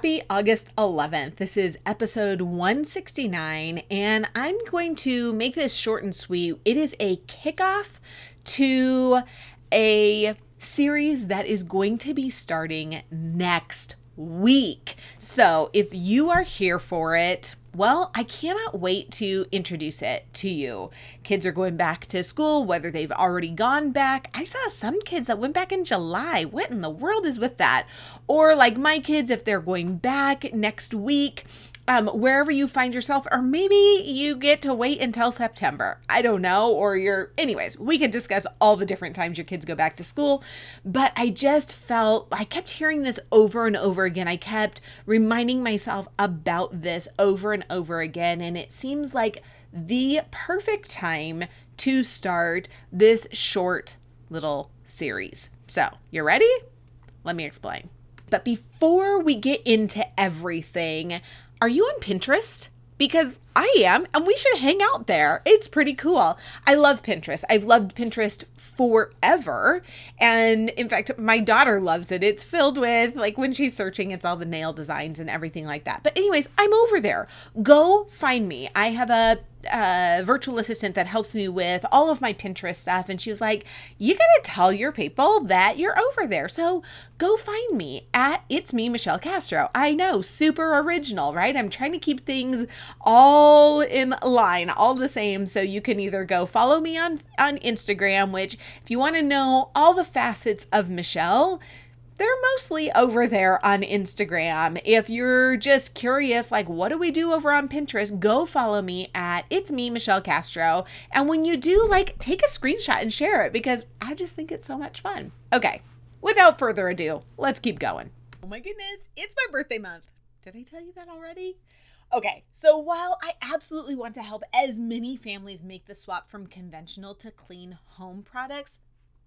Happy August 11th. This is episode 169, and I'm going to make this short and sweet. It is a kickoff to a series that is going to be starting next week. So if you are here for it, well, I cannot wait to introduce it to you. Kids are going back to school, whether they've already gone back. I saw some kids that went back in July. What in the world is with that? Or like my kids, if they're going back next week, um, wherever you find yourself, or maybe you get to wait until September. I don't know. Or you're, anyways, we could discuss all the different times your kids go back to school. But I just felt, I kept hearing this over and over again. I kept reminding myself about this over and over again. And it seems like the perfect time to start this short little series. So, you ready? Let me explain. But before we get into everything, are you on Pinterest? Because I am, and we should hang out there. It's pretty cool. I love Pinterest. I've loved Pinterest forever. And in fact, my daughter loves it. It's filled with, like, when she's searching, it's all the nail designs and everything like that. But, anyways, I'm over there. Go find me. I have a virtual assistant that helps me with all of my Pinterest stuff. And she was like, You gotta tell your people that you're over there. So go find me at It's Me, Michelle Castro. I know, super original, right? I'm trying to keep things all in line, all the same. So you can either go follow me on, on Instagram, which if you wanna know all the facets of Michelle, they're mostly over there on Instagram. If you're just curious, like, what do we do over on Pinterest? Go follow me at It's Me, Michelle Castro. And when you do, like, take a screenshot and share it because I just think it's so much fun. Okay, without further ado, let's keep going. Oh my goodness, it's my birthday month. Did I tell you that already? Okay, so while I absolutely want to help as many families make the swap from conventional to clean home products,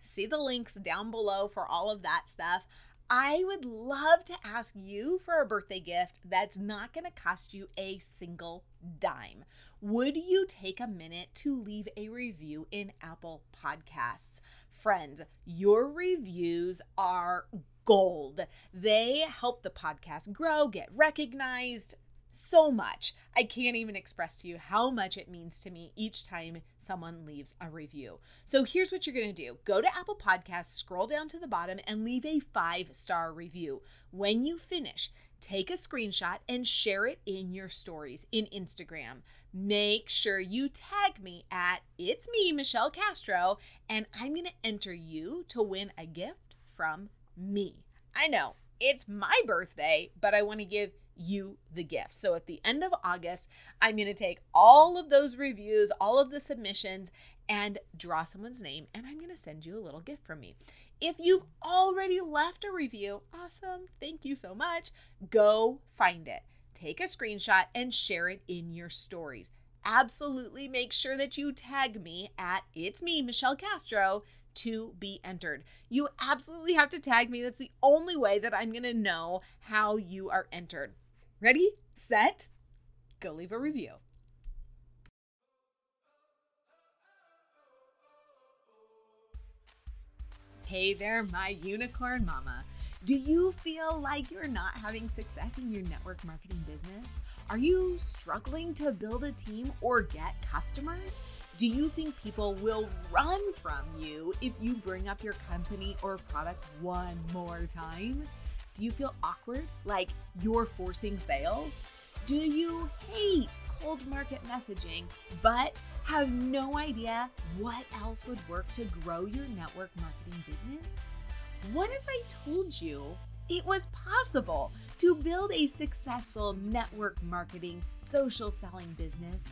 see the links down below for all of that stuff. I would love to ask you for a birthday gift that's not going to cost you a single dime. Would you take a minute to leave a review in Apple Podcasts? Friends, your reviews are gold. They help the podcast grow, get recognized so much. I can't even express to you how much it means to me each time someone leaves a review. So here's what you're going to do go to Apple Podcasts, scroll down to the bottom, and leave a five star review. When you finish, take a screenshot and share it in your stories in Instagram. Make sure you tag me at It's Me, Michelle Castro, and I'm going to enter you to win a gift from me. I know it's my birthday, but I want to give you the gift. So at the end of August, I'm going to take all of those reviews, all of the submissions, and draw someone's name, and I'm going to send you a little gift from me. If you've already left a review, awesome. Thank you so much. Go find it. Take a screenshot and share it in your stories. Absolutely make sure that you tag me at It's Me, Michelle Castro, to be entered. You absolutely have to tag me. That's the only way that I'm going to know how you are entered. Ready, set, go leave a review. Hey there, my unicorn mama. Do you feel like you're not having success in your network marketing business? Are you struggling to build a team or get customers? Do you think people will run from you if you bring up your company or products one more time? Do you feel awkward, like you're forcing sales? Do you hate cold market messaging, but have no idea what else would work to grow your network marketing business? What if I told you it was possible to build a successful network marketing, social selling business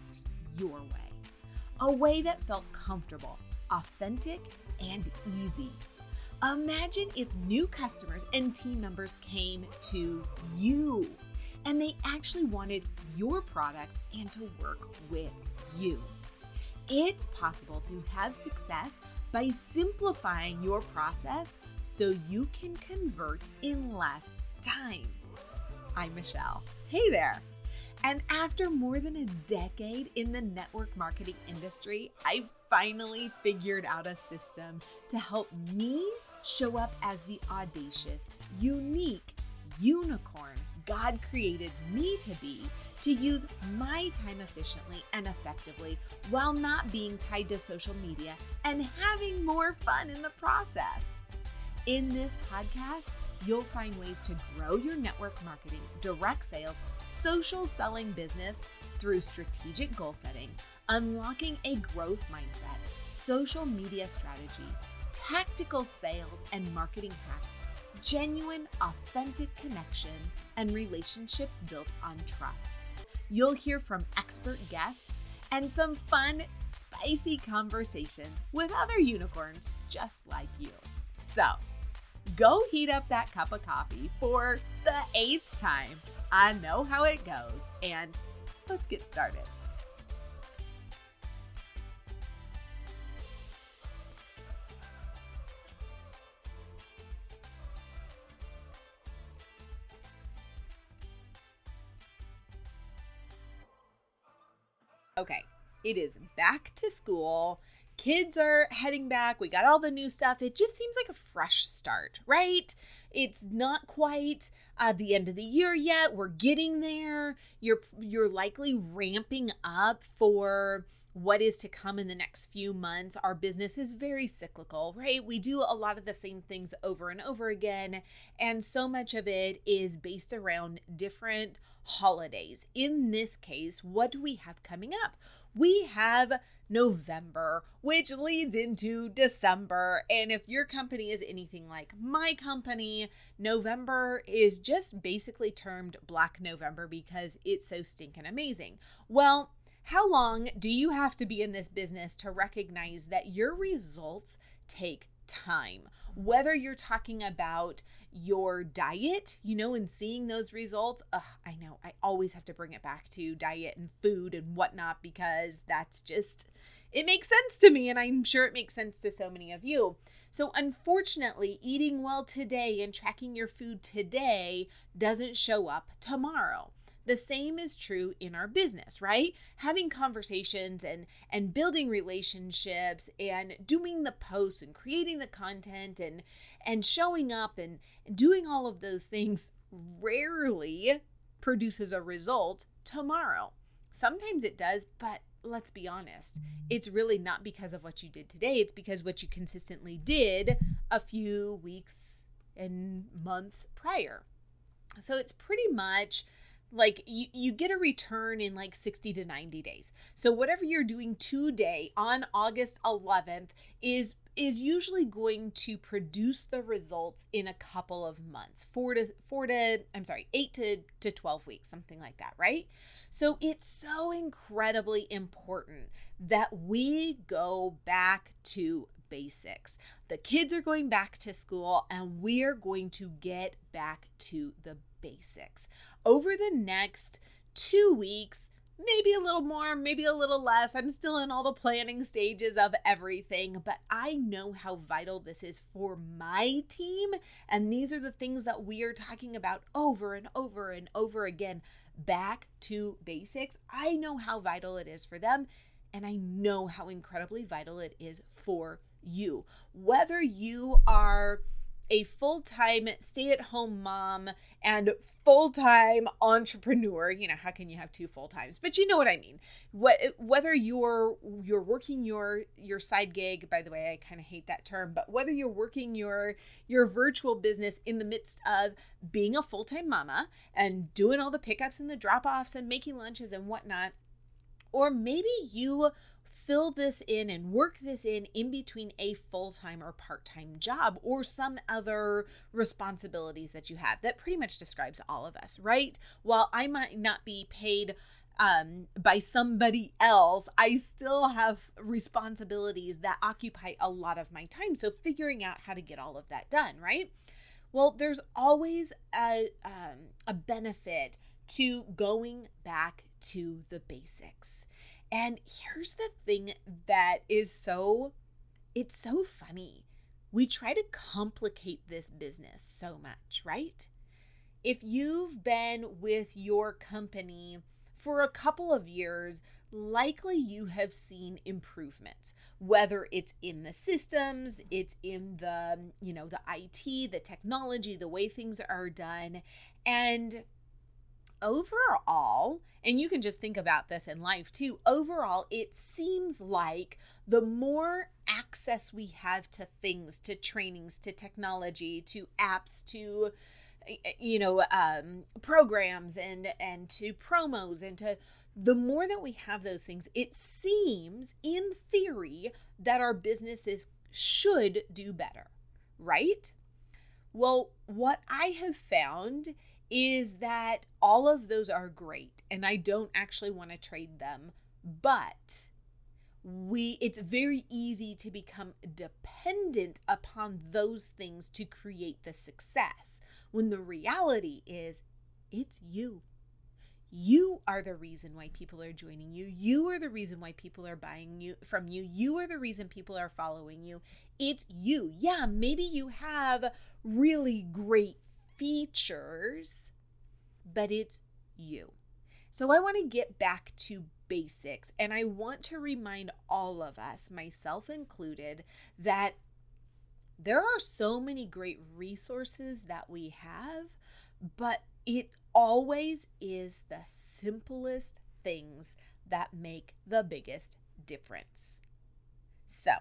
your way? A way that felt comfortable, authentic, and easy. Imagine if new customers and team members came to you and they actually wanted your products and to work with you. It's possible to have success by simplifying your process so you can convert in less time. I'm Michelle. Hey there. And after more than a decade in the network marketing industry, I've finally figured out a system to help me show up as the audacious, unique unicorn God created me to be to use my time efficiently and effectively while not being tied to social media and having more fun in the process. In this podcast, you'll find ways to grow your network marketing, direct sales, social selling business through strategic goal setting, unlocking a growth mindset, social media strategy, tactical sales and marketing hacks, genuine, authentic connection, and relationships built on trust. You'll hear from expert guests and some fun, spicy conversations with other unicorns just like you. So, go heat up that cup of coffee for the eighth time. I know how it goes, and let's get started. Okay, it is back to school. Kids are heading back. We got all the new stuff. It just seems like a fresh start, right? It's not quite uh, the end of the year yet. We're getting there. You're you're likely ramping up for what is to come in the next few months. Our business is very cyclical, right? We do a lot of the same things over and over again, and so much of it is based around different holidays. In this case, what do we have coming up? We have November, which leads into December. And if your company is anything like my company, November is just basically termed Black November because it's so stinking amazing. Well, how long do you have to be in this business to recognize that your results take time? Whether you're talking about your diet, you know, and seeing those results. Ugh, I know I always have to bring it back to diet and food and whatnot because that's just, it makes sense to me. And I'm sure it makes sense to so many of you. So, unfortunately, eating well today and tracking your food today doesn't show up tomorrow. The same is true in our business, right? Having conversations and and building relationships and doing the posts and creating the content and and showing up and, doing all of those things rarely produces a result tomorrow. Sometimes it does, but let's be honest, it's really not because of what you did today. It's because what you consistently did a few weeks and months prior. So it's pretty much like you, you get a return in like 60 to 90 days so whatever you're doing today on august 11th is is usually going to produce the results in a couple of months four to four to i'm sorry eight to to 12 weeks something like that right so it's so incredibly important that we go back to basics. The kids are going back to school and we're going to get back to the basics. Over the next two weeks, maybe a little more, maybe a little less. I'm still in all the planning stages of everything, but I know how vital this is for my team. And these are the things that we are talking about over and over and over again. Back to basics. I know how vital it is for them, and I know how incredibly vital it is for you. Whether you are a full time stay at home mom and full time entrepreneur. You know, how can you have two full times? But you know what I mean. What whether you're you're working your your side gig, by the way, I kind of hate that term, but whether you're working your your virtual business in the midst of being a full time mama and doing all the pickups and the drop offs and making lunches and whatnot, or maybe you fill this in and work this in in between a full time or part time job or some other responsibilities that you have. That pretty much describes all of us, right? While I might not be paid um, by somebody else, I still have responsibilities that occupy a lot of my time. So, figuring out how to get all of that done, right? Well, there's always a, um, a benefit to going back to the basics. And here's the thing that is so it's so funny. We try to complicate this business so much, right? If you've been with your company for a couple of years, likely you have seen improvements whether it's in the systems it's in the you know the IT the technology the way things are done and overall, and you can just think about this in life too, overall, it seems like the more access we have to things, to trainings, to technology, to apps, to you know um, programs and and to promos and to the more that we have those things it seems in theory that our businesses should do better right? Well what i have found is that all of those are great and I don't actually want to trade them, but we it's very easy to become dependent upon those things to create the success when the reality is it's you. You are the reason why people are joining you. You are the reason why people are buying you from you. You are the reason people are following you. It's you. Yeah, maybe you have really great features, but it's you. So I want to get back to basics and I want to remind all of us, myself included, that there are so many great resources that we have, but it always is the simplest things that make the biggest difference. So,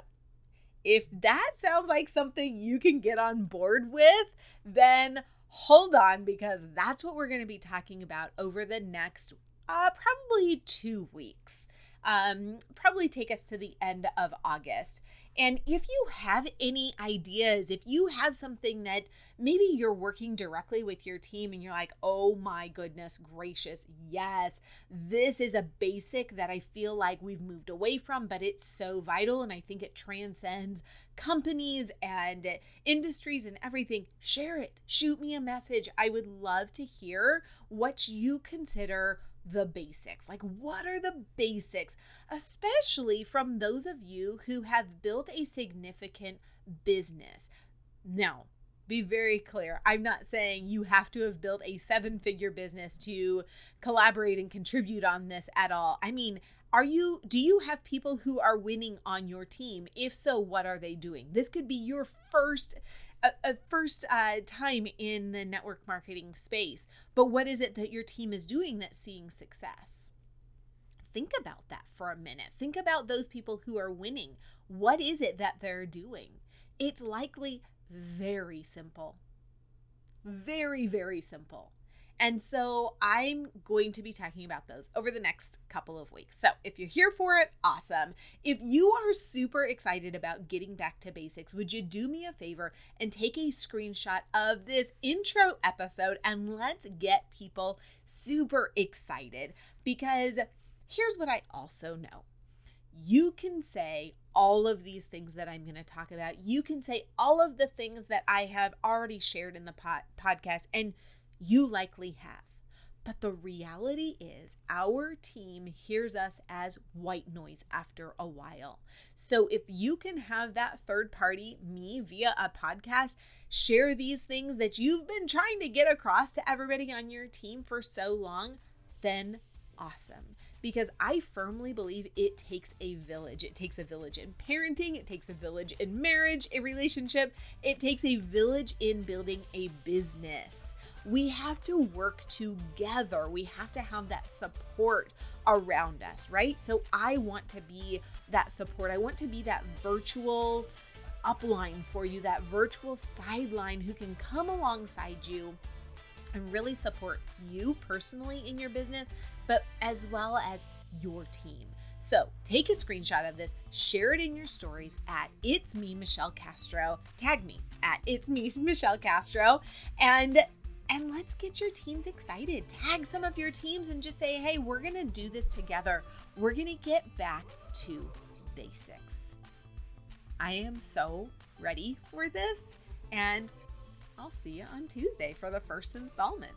if that sounds like something you can get on board with, then hold on because that's what we're going to be talking about over the next uh, probably two weeks. Um, probably take us to the end of August. And if you have any ideas, if you have something that maybe you're working directly with your team and you're like, oh my goodness gracious, yes, this is a basic that I feel like we've moved away from, but it's so vital. And I think it transcends companies and industries and everything. Share it, shoot me a message. I would love to hear what you consider the basics. Like, what are the basics, especially from those of you who have built a significant business? Now, be very clear. I'm not saying you have to have built a seven figure business to collaborate and contribute on this at all. I mean, are you do you have people who are winning on your team? If so, what are they doing? This could be your first a, a first uh, time in the network marketing space. But what is it that your team is doing that's seeing success? Think about that for a minute. Think about those people who are winning. What is it that they're doing? It's likely very simple. Very, very simple. And so I'm going to be talking about those over the next couple of weeks. So if you're here for it, awesome. If you are super excited about getting back to basics, would you do me a favor and take a screenshot of this intro episode and let's get people super excited? Because here's what I also know you can say all of these things that I'm going to talk about. You can say all of the things that I have already shared in the pod- podcast, and you likely have. But the reality is, our team hears us as white noise after a while. So, if you can have that third party, me, via a podcast, share these things that you've been trying to get across to everybody on your team for so long, then awesome because I firmly believe it takes a village. It takes a village in parenting, it takes a village in marriage, a relationship, it takes a village in building a business. We have to work together. We have to have that support around us, right? So I want to be that support. I want to be that virtual upline for you, that virtual sideline who can come alongside you and really support you personally in your business, but as well as your team. So take a screenshot of this, share it in your stories at It's Me, Michelle Castro. Tag me at It's Me, Michelle Castro. And and let's get your teams excited. Tag some of your teams and just say, hey, we're gonna do this together. We're gonna get back to basics. I am so ready for this, and I'll see you on Tuesday for the first installment.